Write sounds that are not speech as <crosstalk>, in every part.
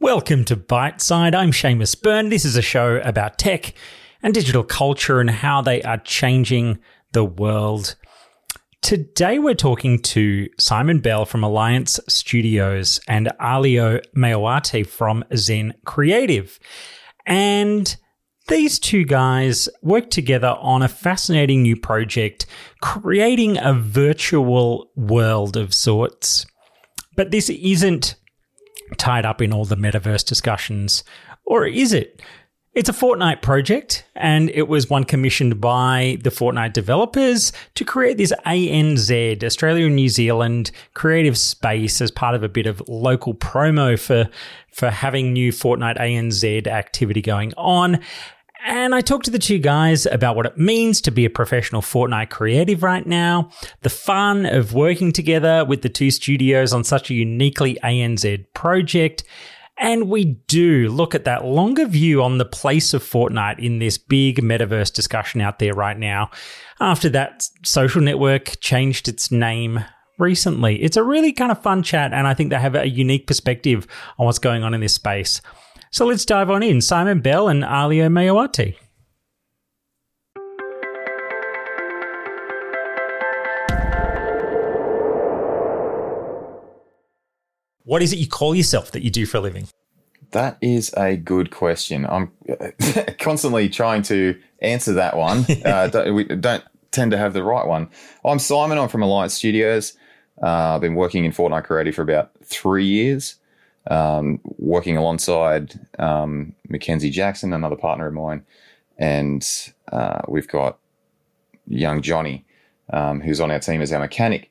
Welcome to Byteside. I'm Seamus Byrne. This is a show about tech and digital culture and how they are changing the world. Today we're talking to Simon Bell from Alliance Studios and Alio Mayawati from Zen Creative. And these two guys work together on a fascinating new project, creating a virtual world of sorts. But this isn't tied up in all the metaverse discussions, or is it? It's a Fortnite project, and it was one commissioned by the Fortnite developers to create this ANZ, Australia and New Zealand creative space as part of a bit of local promo for, for having new Fortnite ANZ activity going on. And I talked to the two guys about what it means to be a professional Fortnite creative right now, the fun of working together with the two studios on such a uniquely ANZ project. And we do look at that longer view on the place of Fortnite in this big metaverse discussion out there right now. After that social network changed its name recently, it's a really kind of fun chat. And I think they have a unique perspective on what's going on in this space. So let's dive on in. Simon Bell and Alio Mayawati. What is it you call yourself that you do for a living? That is a good question. I'm <laughs> constantly trying to answer that one. <laughs> uh, don't, we don't tend to have the right one. I'm Simon. I'm from Alliance Studios. Uh, I've been working in Fortnite Creative for about three years um, working alongside um, Mackenzie Jackson, another partner of mine, and uh, we've got young Johnny, um, who's on our team as our mechanic.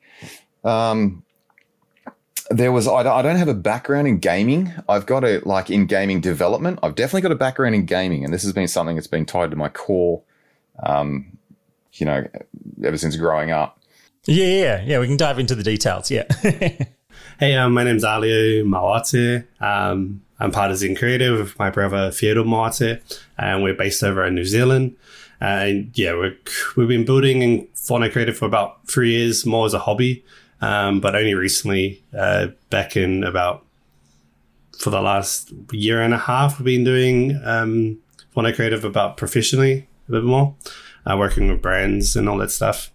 Um, there was I don't have a background in gaming. I've got a like in gaming development. I've definitely got a background in gaming, and this has been something that's been tied to my core. Um, you know, ever since growing up. Yeah, yeah, yeah. We can dive into the details. Yeah. <laughs> Hey, um, my name's Alio Mawate. Um, I'm part of Zen Creative with my brother Theodore Mawate, and we're based over in New Zealand. And yeah, we we've been building in Fortnite Creative for about three years, more as a hobby, um, but only recently, uh, back in about for the last year and a half, we've been doing um, Fortnite Creative about professionally a bit more, uh, working with brands and all that stuff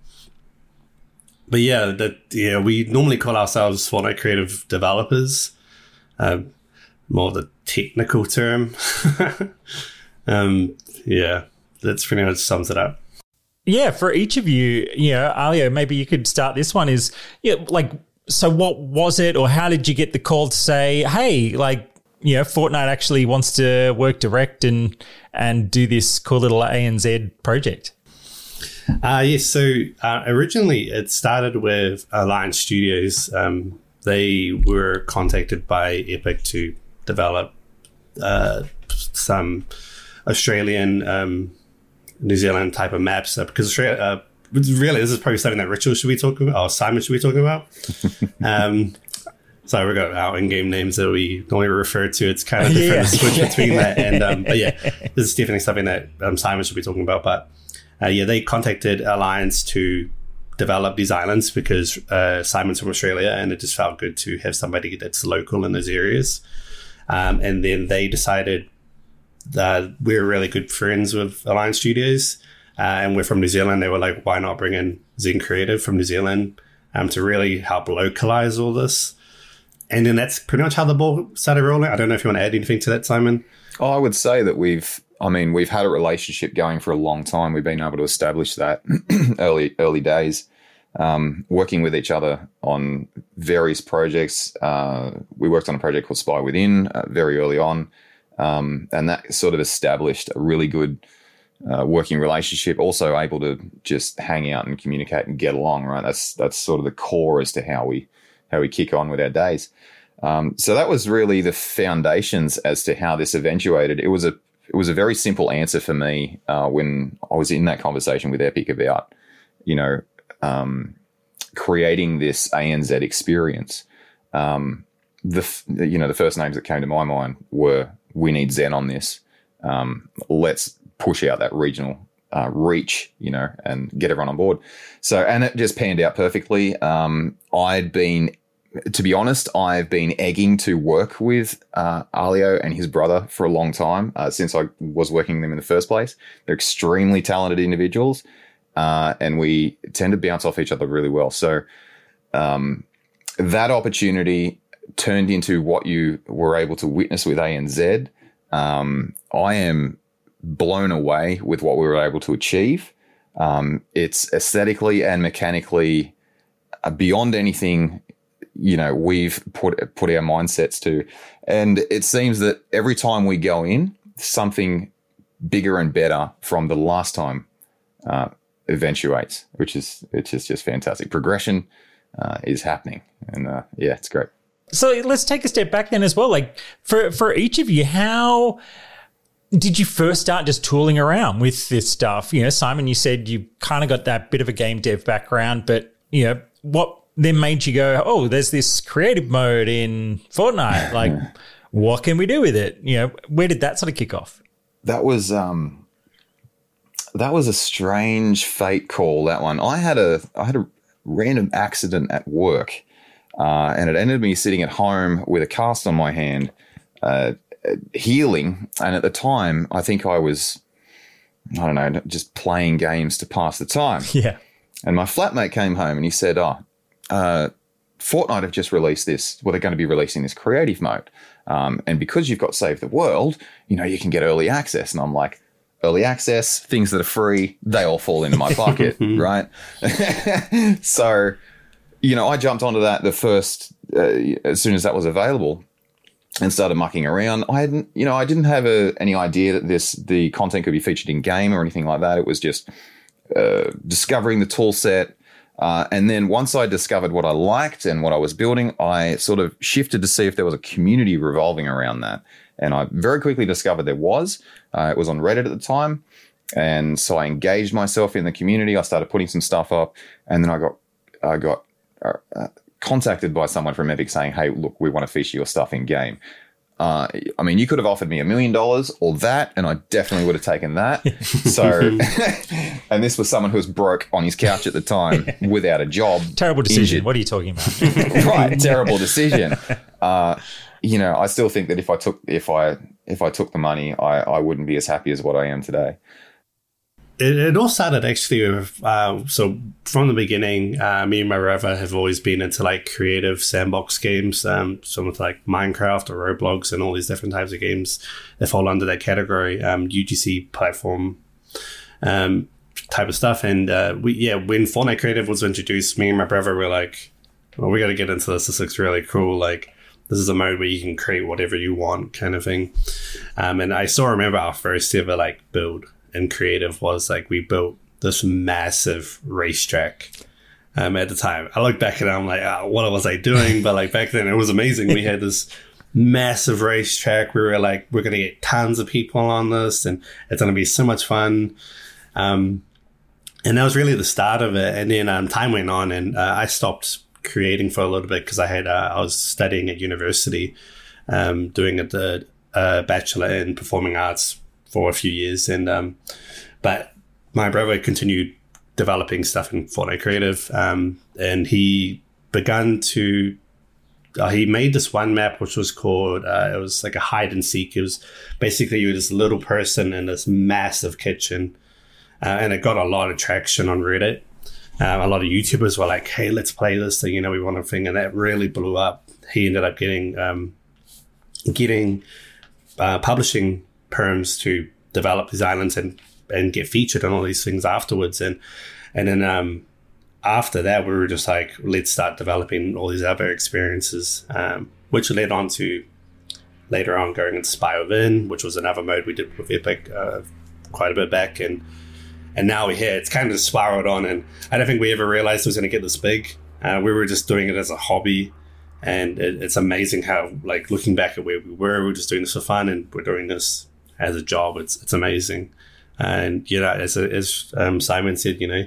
but yeah, that yeah, we normally call ourselves Fortnite creative developers. Uh, more the technical term. <laughs> um, yeah, that's pretty much sums it up. Yeah, for each of you, you know, maybe you could start this one. Is yeah, like, so what was it, or how did you get the call to say, hey, like, you know, Fortnite actually wants to work direct and and do this cool little ANZ project? Uh, yes, so uh, originally it started with Alliance Studios. Um, they were contacted by Epic to develop uh, some Australian, um, New Zealand type of maps uh, because Australia. Uh, really, this is probably something that Ritual should be talking about, or Simon should be talking about. <laughs> um, so we've got our in-game names that we normally refer to. It's kind of different yeah. to switch between that, and um, but yeah, <laughs> this is definitely something that um, Simon should be talking about. But uh, yeah, they contacted Alliance to develop these islands because uh, Simon's from Australia and it just felt good to have somebody that's local in those areas. Um, and then they decided that we're really good friends with Alliance Studios uh, and we're from New Zealand. They were like, why not bring in Zen Creative from New Zealand um, to really help localize all this? And then that's pretty much how the ball started rolling. I don't know if you want to add anything to that, Simon. Oh, I would say that we've I mean, we've had a relationship going for a long time. We've been able to establish that <clears throat> early early days, um, working with each other on various projects. Uh, we worked on a project called Spy Within uh, very early on, um, and that sort of established a really good uh, working relationship. Also, able to just hang out and communicate and get along. Right, that's that's sort of the core as to how we how we kick on with our days. Um, so that was really the foundations as to how this eventuated. It was a it was a very simple answer for me uh, when I was in that conversation with Epic about, you know, um, creating this ANZ experience. Um, the you know the first names that came to my mind were we need Zen on this. Um, let's push out that regional uh, reach, you know, and get everyone on board. So and it just panned out perfectly. Um, I'd been to be honest, I've been egging to work with uh, Alio and his brother for a long time uh, since I was working with them in the first place. They're extremely talented individuals, uh, and we tend to bounce off each other really well. So um, that opportunity turned into what you were able to witness with ANZ. Um, I am blown away with what we were able to achieve. Um, it's aesthetically and mechanically uh, beyond anything you know we've put put our mindsets to, and it seems that every time we go in, something bigger and better from the last time uh, eventuates, which is which is just fantastic. Progression uh, is happening, and uh, yeah, it's great. So let's take a step back then as well. Like for for each of you, how did you first start just tooling around with this stuff? You know, Simon, you said you kind of got that bit of a game dev background, but you know, what then made you go, oh, there's this creative mode in Fortnite. <laughs> Like, what can we do with it? You know, where did that sort of kick off? That was um, that was a strange fate call. That one. I had a I had a random accident at work, uh, and it ended me sitting at home with a cast on my hand, uh, healing. And at the time, I think I was, I don't know, just playing games to pass the time. <laughs> Yeah. And my flatmate came home and he said, "Oh, uh, Fortnite have just released this. Well, they're going to be releasing this creative mode, um, and because you've got Save the World, you know you can get early access." And I'm like, "Early access, things that are free, they all fall into my bucket, <laughs> right?" <laughs> so, you know, I jumped onto that the first uh, as soon as that was available, and started mucking around. I hadn't, you know, I didn't have a, any idea that this the content could be featured in game or anything like that. It was just uh, discovering the tool set uh, and then once I discovered what I liked and what I was building, I sort of shifted to see if there was a community revolving around that. And I very quickly discovered there was. Uh, it was on Reddit at the time. And so I engaged myself in the community. I started putting some stuff up. And then I got, I got uh, uh contacted by someone from Epic saying, Hey, look, we want to feature your stuff in game. Uh, I mean, you could have offered me a million dollars or that, and I definitely would have taken that. <laughs> So, <laughs> and this was someone who was broke on his couch at the time <laughs> without a job. Terrible decision. Injured. What are you talking about? right, terrible decision. Uh, you know, I still think that if I took if I if I took the money, I, I wouldn't be as happy as what I am today it, it all started actually with uh, so from the beginning uh, me and my brother have always been into like creative sandbox games um, some with like minecraft or roblox and all these different types of games that fall under that category um, ugc platform um, type of stuff. And uh, we yeah when fortnite creative was introduced me and my brother were like well we got to get into this. This looks really cool. Like this is a mode where you can create whatever you want kind of thing. Um, and i still remember our first ever like build and creative was like we built this massive racetrack um, at the time. I look back and I'm like, oh, what was I doing? But like back then, it was amazing. We had this massive racetrack. We were like, we're gonna get tons of people on this, and it's gonna be so much fun. Um, and that was really the start of it. And then um, time went on, and uh, I stopped creating for a little bit because I had uh, I was studying at university, um, doing a, a bachelor in performing arts for a few years, and um, but my brother continued developing stuff in Fortnite Creative, um, and he began to. Uh, he made this one map which was called uh, it was like a hide and seek. It was basically you were this little person in this massive kitchen, uh, and it got a lot of traction on Reddit. Um, a lot of YouTubers were like, "Hey, let's play this thing." You know, we want a thing, and that really blew up. He ended up getting um, getting uh, publishing perms to develop these islands and and get featured on all these things afterwards. And and then um, after that, we were just like, let's start developing all these other experiences, um, which led on to later on going into Spy Within, which was another mode we did with Epic uh, quite a bit back, and and now we're here. It's kind of spiraled on, and I don't think we ever realized it was going to get this big. Uh, we were just doing it as a hobby, and it, it's amazing how, like, looking back at where we were, we we're just doing this for fun, and we're doing this as a job. It's it's amazing, and you know, as as um, Simon said, you know,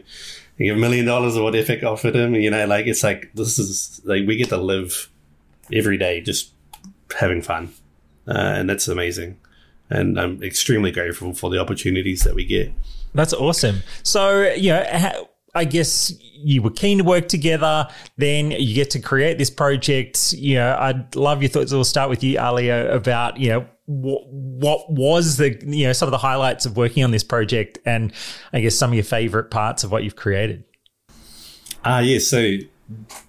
you give a million dollars or what Epic offered him. You know, like it's like this is like we get to live every day just having fun, uh, and that's amazing. And I'm extremely grateful for the opportunities that we get. That's awesome. So, you know, I guess you were keen to work together. Then you get to create this project. You know, I'd love your thoughts. We'll start with you, Alia, about you know what, what was the you know some of the highlights of working on this project, and I guess some of your favorite parts of what you've created. Ah, uh, yeah. So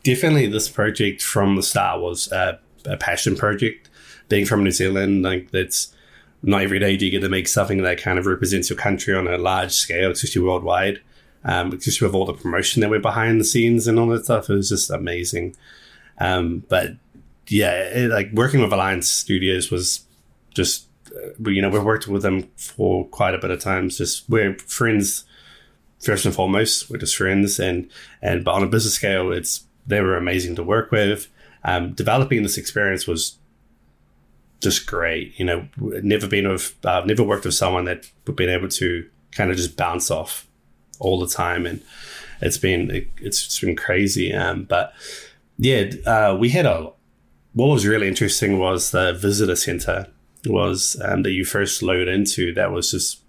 definitely, this project from the start was a, a passion project. Being from New Zealand, like that's not every day do you get to make something that kind of represents your country on a large scale, especially worldwide um, just with all the promotion that went behind the scenes and all that stuff. It was just amazing. Um, but yeah, it, like working with Alliance Studios was just, uh, you know, we've worked with them for quite a bit of times. Just we're friends first and foremost. We're just friends, and and but on a business scale, it's they were amazing to work with. Um, developing this experience was just great. You know, never been with, uh, never worked with someone that we've been able to kind of just bounce off all the time, and it's been it, it's been crazy. Um, but yeah, uh, we had a what was really interesting was the visitor center was um, that you first load into. That was just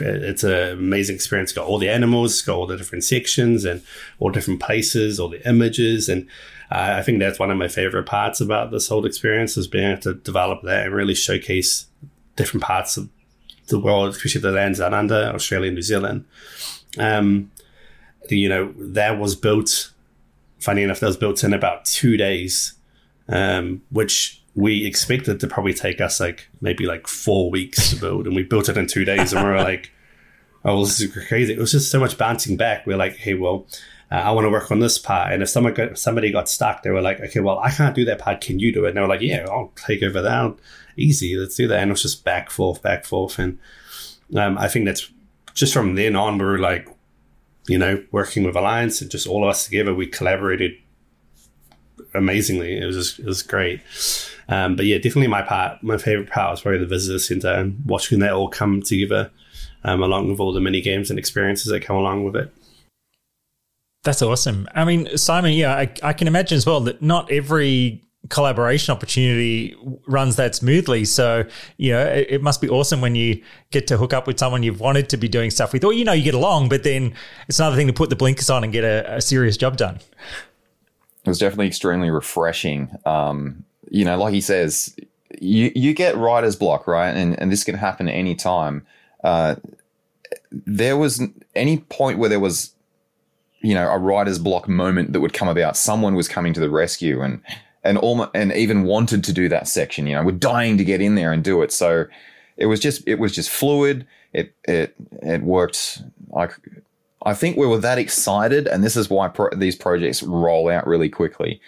it's an amazing experience. It's got all the animals, it's got all the different sections and all different places, all the images, and uh, I think that's one of my favorite parts about this whole experience is being able to develop that and really showcase different parts of the world, especially the lands down under Australia and New Zealand. Um, you know, that was built, funny enough, that was built in about two days, um, which we expected to probably take us like maybe like four weeks to build. And we built it in two days and we were like, <laughs> oh, this is crazy. It was just so much bouncing back. We are like, hey, well, uh, I want to work on this part. And if someone got, somebody got stuck, they were like, okay, well, I can't do that part. Can you do it? And they were like, yeah, I'll take over that. Easy. Let's do that. And it was just back, forth, back, forth. And um, I think that's just from then on, we were like, you know, working with Alliance and just all of us together, we collaborated amazingly. It was just, it was great. Um, but yeah, definitely my part, my favorite part was probably the visitor center and watching that all come together, um, along with all the mini games and experiences that come along with it. That's awesome. I mean, Simon, yeah, I, I can imagine as well that not every collaboration opportunity runs that smoothly. So, you know, it, it, must be awesome when you get to hook up with someone you've wanted to be doing stuff with, or, you know, you get along, but then it's another thing to put the blinkers on and get a, a serious job done. It was definitely extremely refreshing. Um, you know, like he says, you, you get writer's block, right? And, and this can happen any time. Uh, there was any point where there was, you know, a writer's block moment that would come about. Someone was coming to the rescue and and almost and even wanted to do that section. You know, we're dying to get in there and do it. So it was just it was just fluid. It it it worked. I think we were that excited, and this is why pro- these projects roll out really quickly.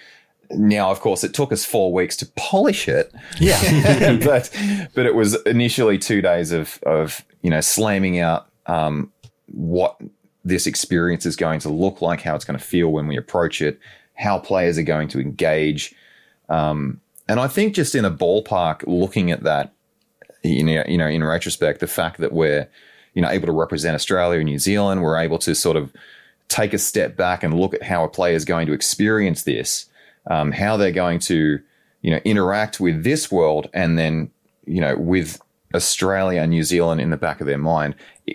Now, of course, it took us four weeks to polish it. Yeah, <laughs> but but it was initially two days of of you know slamming out um, what this experience is going to look like, how it's going to feel when we approach it, how players are going to engage, um, and I think just in a ballpark, looking at that, you know, you know, in retrospect, the fact that we're, you know, able to represent Australia and New Zealand, we're able to sort of take a step back and look at how a player is going to experience this, um, how they're going to, you know, interact with this world, and then, you know, with Australia and New Zealand in the back of their mind.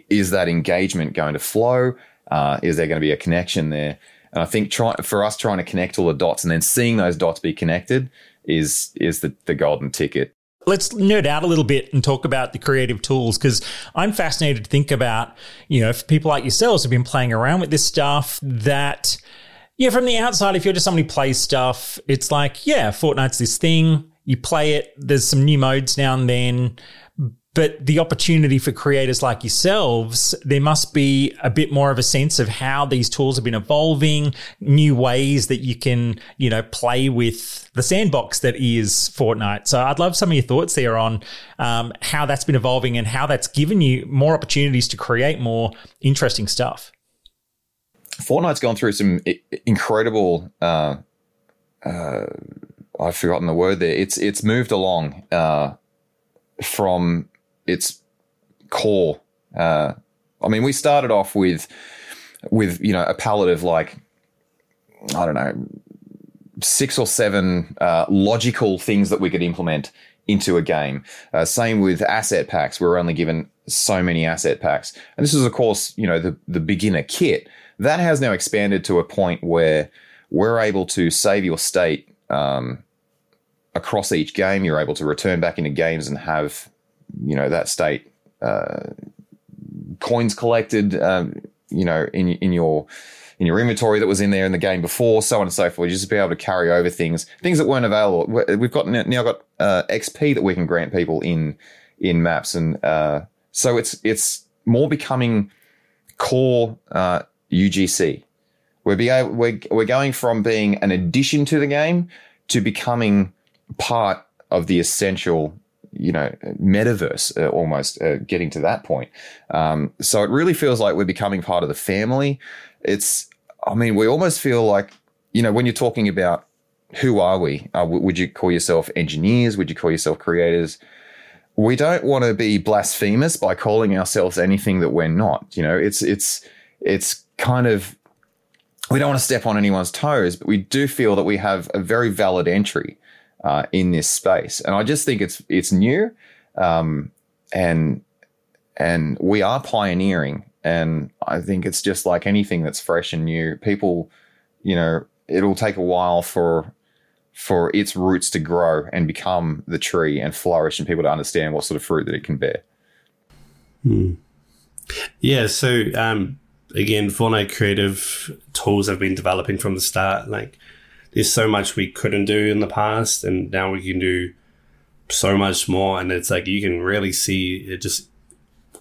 Is that engagement going to flow? Uh, is there going to be a connection there? And I think try, for us trying to connect all the dots and then seeing those dots be connected is is the, the golden ticket. Let's nerd out a little bit and talk about the creative tools because I'm fascinated to think about, you know, for people like yourselves who've been playing around with this stuff that, yeah, from the outside, if you're just somebody who plays stuff, it's like, yeah, Fortnite's this thing. You play it, there's some new modes now and then but the opportunity for creators like yourselves, there must be a bit more of a sense of how these tools have been evolving, new ways that you can, you know, play with the sandbox that is Fortnite. So I'd love some of your thoughts there on um, how that's been evolving and how that's given you more opportunities to create more interesting stuff. Fortnite's gone through some incredible. Uh, uh, I've forgotten the word there. It's it's moved along uh, from its core. Uh, I mean, we started off with with you know a palette of like I don't know six or seven uh, logical things that we could implement into a game. Uh, same with asset packs. We're only given so many asset packs. And this is, of course, you know, the, the beginner kit. That has now expanded to a point where we're able to save your state um, across each game. You're able to return back into games and have, you know, that state uh, coins collected, um, you know, in in your in your inventory that was in there in the game before, so on and so forth. You just be able to carry over things, things that weren't available. We've got now got uh, XP that we can grant people in in maps, and uh, so it's it's more becoming core uh, UGC. We're, be able, we're we're going from being an addition to the game to becoming part of the essential you know metaverse uh, almost uh, getting to that point. Um, so it really feels like we're becoming part of the family. It's i mean we almost feel like you know when you're talking about who are we uh, would you call yourself engineers? Would you call yourself creators? We don't want to be blasphemous by calling ourselves anything that we're not you know? It's it's it's kind of we don't want to step on anyone's toes but we do feel that we have a very valid entry uh, in this space. And I just think it's it's new, um, and and we are pioneering. And I think it's just like anything that's fresh and new. People, you know, it'll take a while for for its roots to grow and become the tree and flourish, and people to understand what sort of fruit that it can bear. Hmm. Yeah. So um, again, Fortnite creative tools have been developing from the start. Like there's so much we couldn't do in the past, and now we can do so much more. And it's like you can really see it just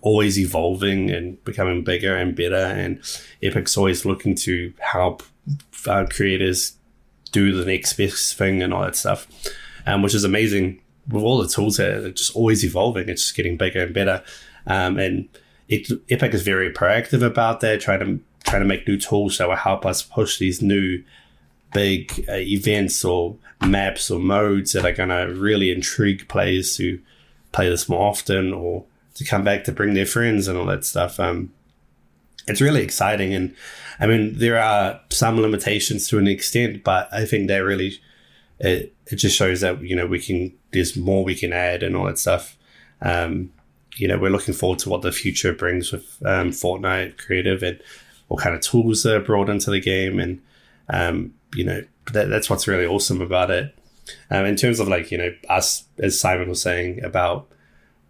always evolving and becoming bigger and better. And Epic's always looking to help uh, creators do the next best thing and all that stuff, um, which is amazing. With all the tools here, it's just always evolving. It's just getting bigger and better. Um, and it, Epic is very proactive about that, trying to trying to make new tools that will help us push these new big uh, events or maps or modes that are going to really intrigue players to play this more often or to come back to bring their friends and all that stuff. Um, it's really exciting. And I mean, there are some limitations to an extent, but I think that really, it, it just shows that, you know, we can, there's more we can add and all that stuff. Um, you know, we're looking forward to what the future brings with um, Fortnite Creative and what kind of tools are brought into the game. And um, you know, that, that's what's really awesome about it. Um, in terms of like, you know, us, as Simon was saying about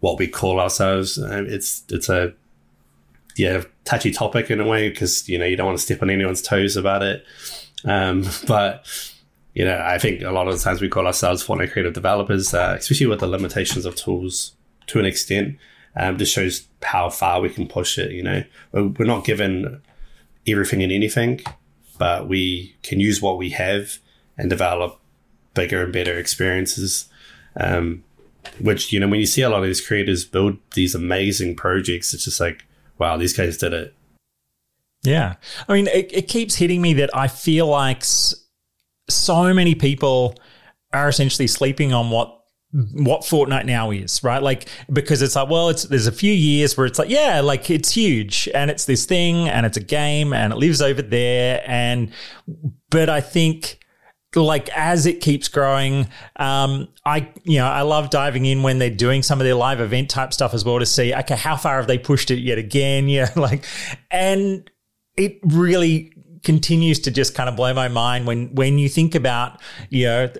what we call ourselves, um, it's, it's a, yeah, touchy topic in a way because, you know, you don't want to step on anyone's toes about it. Um, <laughs> but, you know, I think a lot of the times we call ourselves Fortnite creative developers, uh, especially with the limitations of tools to an extent. Um, just shows how far we can push it. You know, we're not given everything and anything but we can use what we have and develop bigger and better experiences. Um, which, you know, when you see a lot of these creators build these amazing projects, it's just like, wow, these guys did it. Yeah. I mean, it, it keeps hitting me that I feel like so many people are essentially sleeping on what what Fortnite now is, right? Like because it's like, well, it's there's a few years where it's like, yeah, like it's huge and it's this thing and it's a game and it lives over there and but I think like as it keeps growing, um, I you know I love diving in when they're doing some of their live event type stuff as well to see okay how far have they pushed it yet again <laughs> yeah like and it really continues to just kind of blow my mind when when you think about you know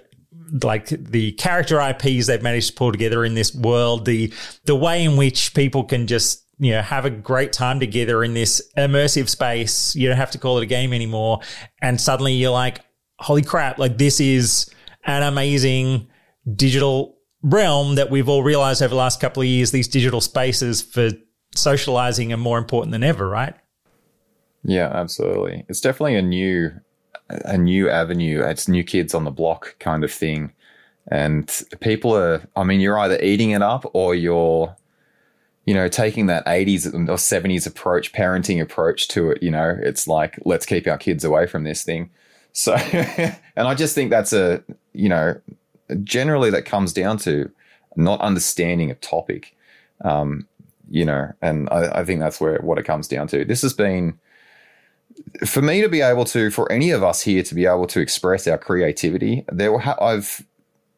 like the character IPs they've managed to pull together in this world, the the way in which people can just you know have a great time together in this immersive space. You don't have to call it a game anymore, and suddenly you're like, holy crap! Like this is an amazing digital realm that we've all realized over the last couple of years. These digital spaces for socializing are more important than ever, right? Yeah, absolutely. It's definitely a new a new avenue. It's new kids on the block kind of thing. And people are, I mean, you're either eating it up or you're, you know, taking that 80s or 70s approach, parenting approach to it. You know, it's like, let's keep our kids away from this thing. So, <laughs> and I just think that's a, you know, generally that comes down to not understanding a topic. Um, you know, and I, I think that's where what it comes down to. This has been, for me to be able to, for any of us here to be able to express our creativity, there ha- I've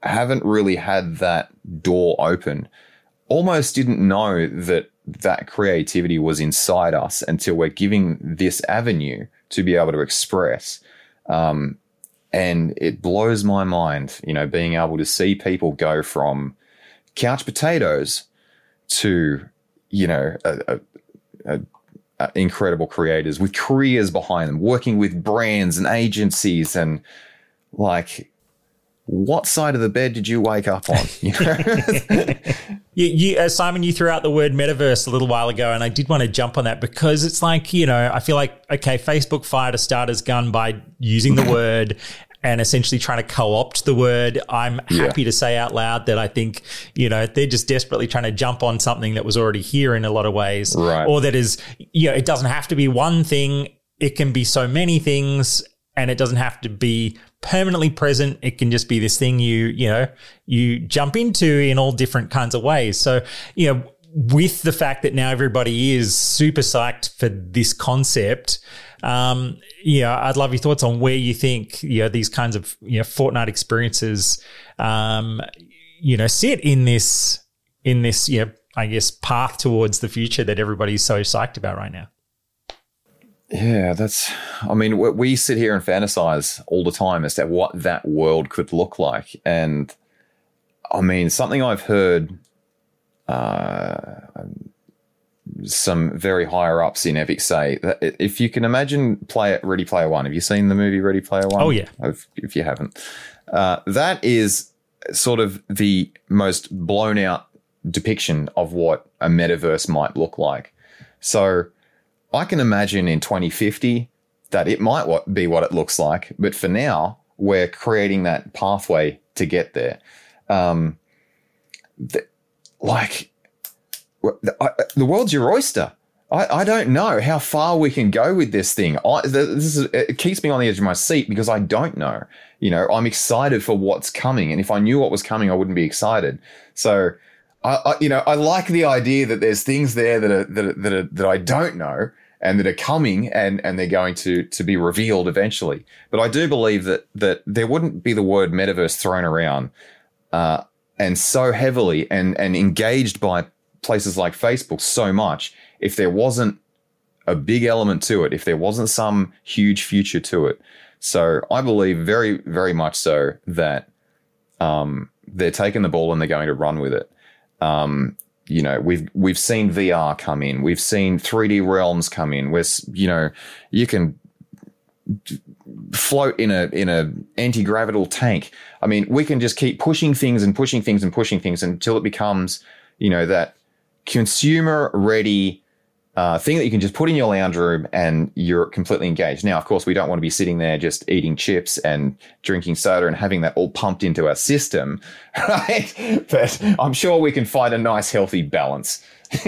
haven't really had that door open. Almost didn't know that that creativity was inside us until we're giving this avenue to be able to express. Um, and it blows my mind, you know, being able to see people go from couch potatoes to, you know, a, a, a, incredible creators with careers behind them, working with brands and agencies and like what side of the bed did you wake up on? <laughs> You know? <laughs> you, you uh, Simon, you threw out the word metaverse a little while ago, and I did want to jump on that because it's like you know, I feel like okay, Facebook fired a starter's gun by using the <laughs> word and essentially trying to co-opt the word. I'm happy yeah. to say out loud that I think you know they're just desperately trying to jump on something that was already here in a lot of ways, right. or that is you know it doesn't have to be one thing; it can be so many things, and it doesn't have to be permanently present. It can just be this thing you, you know, you jump into in all different kinds of ways. So, you know, with the fact that now everybody is super psyched for this concept, um, yeah, I'd love your thoughts on where you think you know these kinds of you know Fortnite experiences, um, you know, sit in this in this you know I guess path towards the future that everybody's so psyched about right now. Yeah, that's. I mean, we sit here and fantasize all the time as to what that world could look like, and I mean, something I've heard. Uh, some very higher ups in Epic say that if you can imagine play it Ready Player One, have you seen the movie Ready Player One? Oh yeah. If, if you haven't, uh, that is sort of the most blown out depiction of what a metaverse might look like. So I can imagine in 2050 that it might be what it looks like, but for now, we're creating that pathway to get there. Um, the, like, the, I, the, world's your oyster. I, I, don't know how far we can go with this thing. I, this is, it keeps me on the edge of my seat because I don't know. You know, I'm excited for what's coming, and if I knew what was coming, I wouldn't be excited. So, I, I you know, I like the idea that there's things there that are, that are, that, are, that I don't know, and that are coming and, and they're going to, to be revealed eventually. But I do believe that, that there wouldn't be the word metaverse thrown around, uh, and so heavily and, and engaged by places like Facebook so much if there wasn't a big element to it, if there wasn't some huge future to it. So I believe very, very much so that, um, they're taking the ball and they're going to run with it. Um, you know we've we've seen VR come in, we've seen 3D realms come in. Where you know you can float in a in a anti gravital tank. I mean, we can just keep pushing things and pushing things and pushing things until it becomes you know that consumer ready uh, thing that you can just put in your lounge room and you're completely engaged. Now, of course, we don't want to be sitting there just eating chips and drinking soda and having that all pumped into our system, <laughs> right? But I'm sure we can find a nice, healthy balance. <laughs>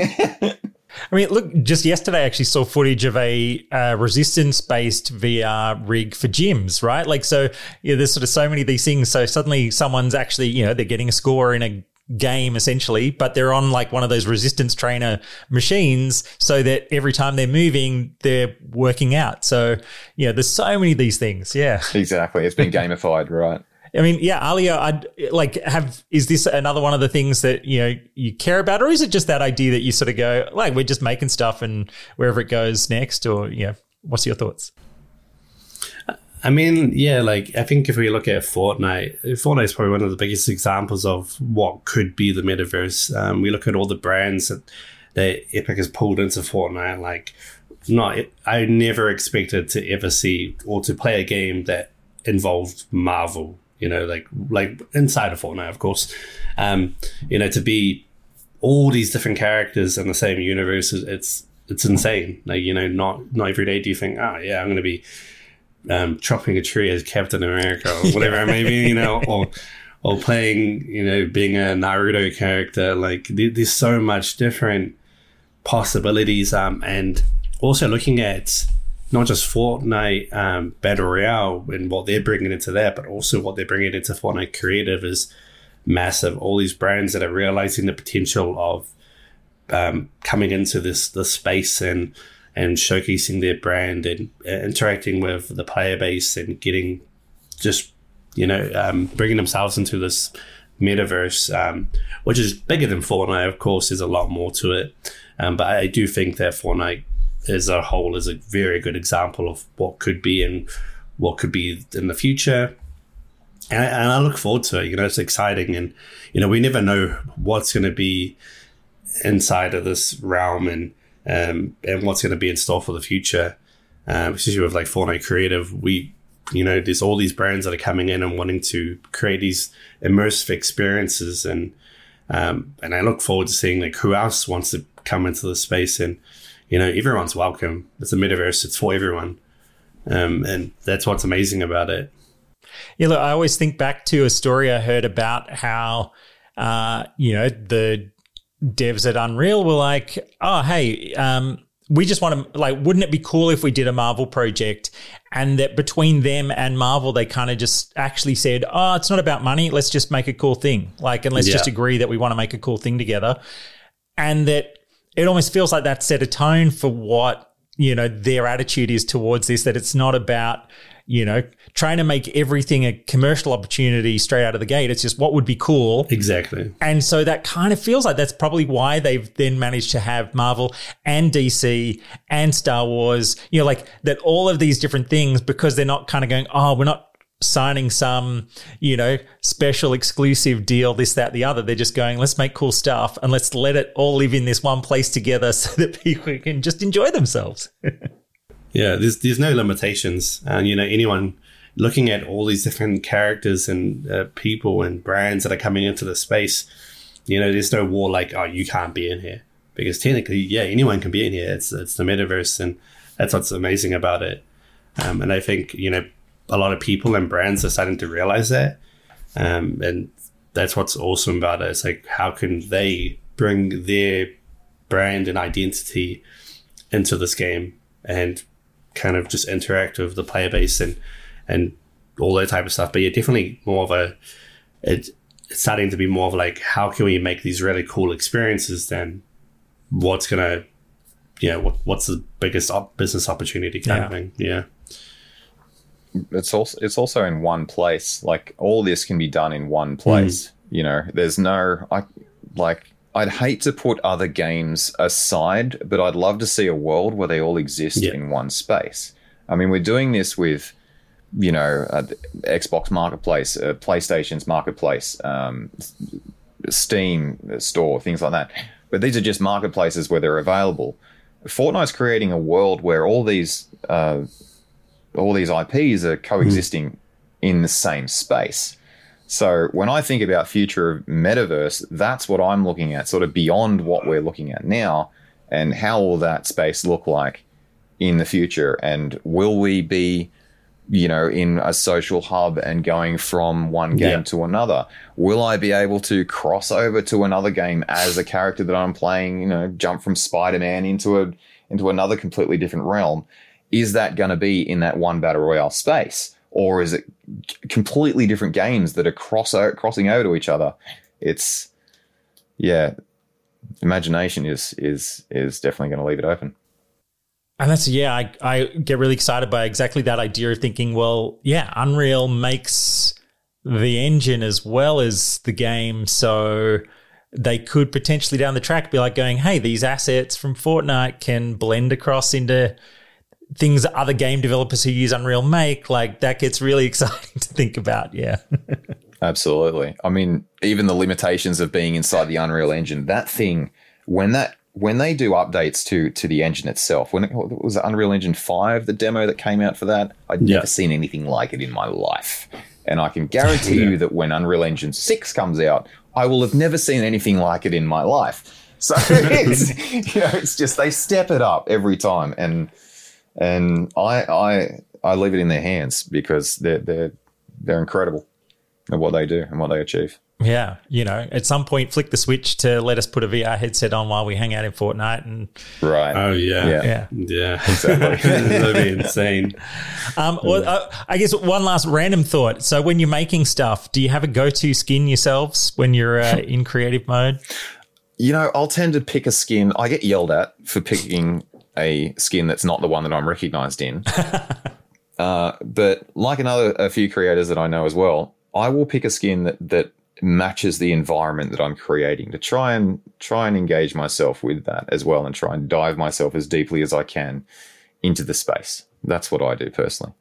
I mean, look, just yesterday I actually saw footage of a uh, resistance based VR rig for gyms, right? Like, so yeah, there's sort of so many of these things. So suddenly someone's actually, you know, they're getting a score in a game essentially, but they're on like one of those resistance trainer machines so that every time they're moving, they're working out. So, yeah, there's so many of these things. Yeah. Exactly. It's been <laughs> gamified, right? I mean, yeah, Alia, I'd like have is this another one of the things that you know you care about, or is it just that idea that you sort of go like we're just making stuff and wherever it goes next, or yeah, what's your thoughts? I mean, yeah, like I think if we look at Fortnite, Fortnite is probably one of the biggest examples of what could be the metaverse. Um, we look at all the brands that, that Epic has pulled into Fortnite. Like, not I never expected to ever see or to play a game that involved Marvel. You know, like like inside of Fortnite, of course. Um, you know, to be all these different characters in the same universe, it's it's insane. Like, you know, not not every day do you think, oh yeah, I'm going to be um, chopping a tree as Captain America or whatever it may be, you know, <laughs> or or playing, you know, being a Naruto character. Like there's so much different possibilities, um, and also looking at not just Fortnite um, Battle Royale and what they're bringing into that, but also what they're bringing into Fortnite Creative is massive. All these brands that are realizing the potential of um, coming into this this space and and showcasing their brand and uh, interacting with the player base and getting just you know, um, bringing themselves into this metaverse, um, which is bigger than Fortnite. Of course, there's a lot more to it, um, but I do think that Fortnite as a whole is a very good example of what could be and what could be in the future. And I, and I look forward to it. You know, it's exciting, and you know, we never know what's going to be inside of this realm and um, and what's going to be in store for the future. Um, especially with like Fortnite Creative, we you know, there's all these brands that are coming in and wanting to create these immersive experiences, and um, and I look forward to seeing like who else wants to come into the space, and you know, everyone's welcome. It's a metaverse; it's for everyone, um, and that's what's amazing about it. Yeah, look, I always think back to a story I heard about how, uh, you know, the devs at Unreal were like, "Oh, hey, um, we just want to like wouldn't it be cool if we did a marvel project? And that between them and marvel they kind of just actually said oh it's not about money. Let's just make a cool thing. Like and let's yeah. just agree that we want to make a cool thing together. And that it almost feels like that set a tone for what you know their attitude is towards this that it's not about you know, trying to make everything a commercial opportunity straight out of the gate. It's just what would be cool. Exactly. And so that kind of feels like that's probably why they've then managed to have Marvel and DC and Star Wars, you know, like that all of these different things because they're not kind of going, oh, we're not signing some, you know, special exclusive deal, this, that, the other. They're just going, let's make cool stuff and let's let it all live in this one place together <laughs> so that people can just enjoy themselves. <laughs> Yeah, there's there's no limitations, and you know anyone looking at all these different characters and uh, people and brands that are coming into the space, you know, there's no war like oh you can't be in here because technically, yeah, anyone can be in here. It's it's the metaverse, and that's what's amazing about it. Um, and I think you know a lot of people and brands are starting to realize that, um, and that's what's awesome about it. It's like how can they bring their brand and identity into this game and kind of just interact with the player base and and all that type of stuff. But yeah, definitely more of a it, it's starting to be more of like how can we make these really cool experiences than what's gonna you know what what's the biggest op- business opportunity kind yeah. of thing. Yeah. It's also it's also in one place. Like all this can be done in one place. Mm. You know, there's no I like I'd hate to put other games aside, but I'd love to see a world where they all exist yeah. in one space. I mean, we're doing this with, you know, uh, Xbox Marketplace, uh, PlayStation's Marketplace, um, Steam store, things like that. But these are just marketplaces where they're available. Fortnite's creating a world where all these uh, all these IPs are coexisting mm. in the same space. So when I think about future of metaverse, that's what I'm looking at, sort of beyond what we're looking at now, and how will that space look like in the future? And will we be, you know, in a social hub and going from one game yeah. to another? Will I be able to cross over to another game as a character that I'm playing? You know, jump from Spider-Man into a into another completely different realm? Is that going to be in that one battle royale space? Or is it completely different games that are cross uh, crossing over to each other? It's yeah, imagination is is is definitely going to leave it open. And that's yeah, I I get really excited by exactly that idea of thinking, well, yeah, Unreal makes the engine as well as the game, so they could potentially down the track be like going, hey, these assets from Fortnite can blend across into things that other game developers who use Unreal make, like that gets really <laughs> exciting to think about. Yeah. Absolutely. I mean, even the limitations of being inside the Unreal Engine, that thing, when that when they do updates to to the engine itself, when it was Unreal Engine five, the demo that came out for that, I'd yeah. never seen anything like it in my life. And I can guarantee <laughs> yeah. you that when Unreal Engine six comes out, I will have never seen anything like it in my life. So <laughs> it's you know, it's just they step it up every time. And and I I I leave it in their hands because they're they're they're incredible at what they do and what they achieve. Yeah, you know, at some point, flick the switch to let us put a VR headset on while we hang out in Fortnite, and right. Oh yeah, yeah, yeah, yeah. <laughs> exactly. <laughs> That'd be insane. Um, well, uh, I guess one last random thought. So, when you're making stuff, do you have a go-to skin yourselves when you're uh, <laughs> in creative mode? You know, I'll tend to pick a skin. I get yelled at for picking a skin that's not the one that I'm recognized in. <laughs> Uh, but like another a few creators that I know as well, I will pick a skin that that matches the environment that I'm creating to try and try and engage myself with that as well and try and dive myself as deeply as I can into the space. That's what I do personally.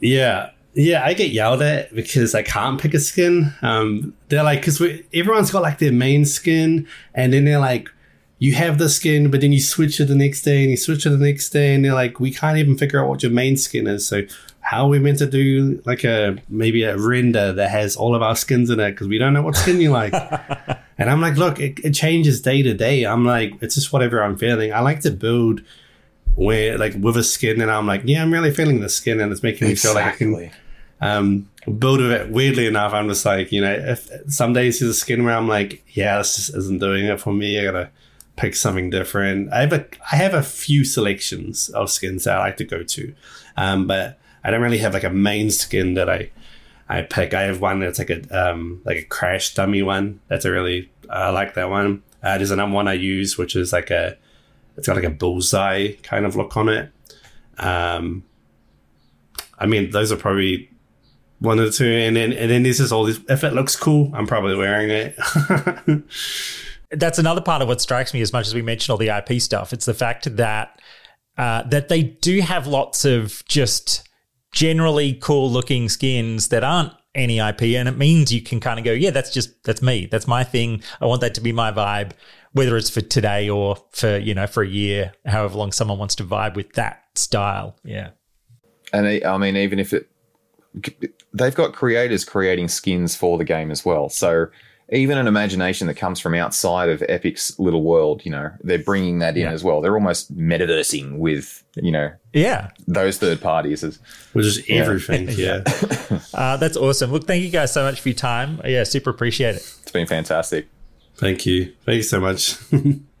Yeah. Yeah, I get yelled at because I can't pick a skin. Um, they're like, because everyone's got like their main skin, and then they're like, you have the skin, but then you switch it the next day, and you switch it the next day, and they're like, we can't even figure out what your main skin is. So how are we meant to do like a maybe a render that has all of our skins in it because we don't know what skin you like? <laughs> and I'm like, look, it, it changes day to day. I'm like, it's just whatever I'm feeling. I like to build where like with a skin and I'm like, yeah, I'm really feeling the skin and it's making Exactly. me feel like I can um, build with it. Weirdly enough, I'm just like, you know, if some days there's a skin where I'm like, yeah, this just isn't doing it for me. I gotta pick something different. I have a I have a few selections of skins that I like to go to, um, but I don't really have like a main skin that I I pick. I have one that's like a um, like a crash dummy one. That's a really I like that one. Uh, there's another one I use, which is like a it's got like a bullseye kind of look on it. Um, I mean, those are probably one or two, and then and then this is all this. If it looks cool, I'm probably wearing it. <laughs> That's another part of what strikes me as much as we mentioned all the IP stuff. It's the fact that uh, that they do have lots of just generally cool looking skins that aren't any IP, and it means you can kind of go, yeah, that's just that's me, that's my thing. I want that to be my vibe, whether it's for today or for you know for a year, however long someone wants to vibe with that style. Yeah, And I I mean, even if it, they've got creators creating skins for the game as well. So even an imagination that comes from outside of Epic's little world, you know, they're bringing that in Yeah. as well. They're almost metaversing with, you know, yeah. those third parties. As, Which is everything. <laughs> Yeah. <laughs> Uh, that's awesome. Look, thank you guys so much for your time. Yeah, super appreciate it. it's been fantastic. Thank you. Thank you so much. <laughs>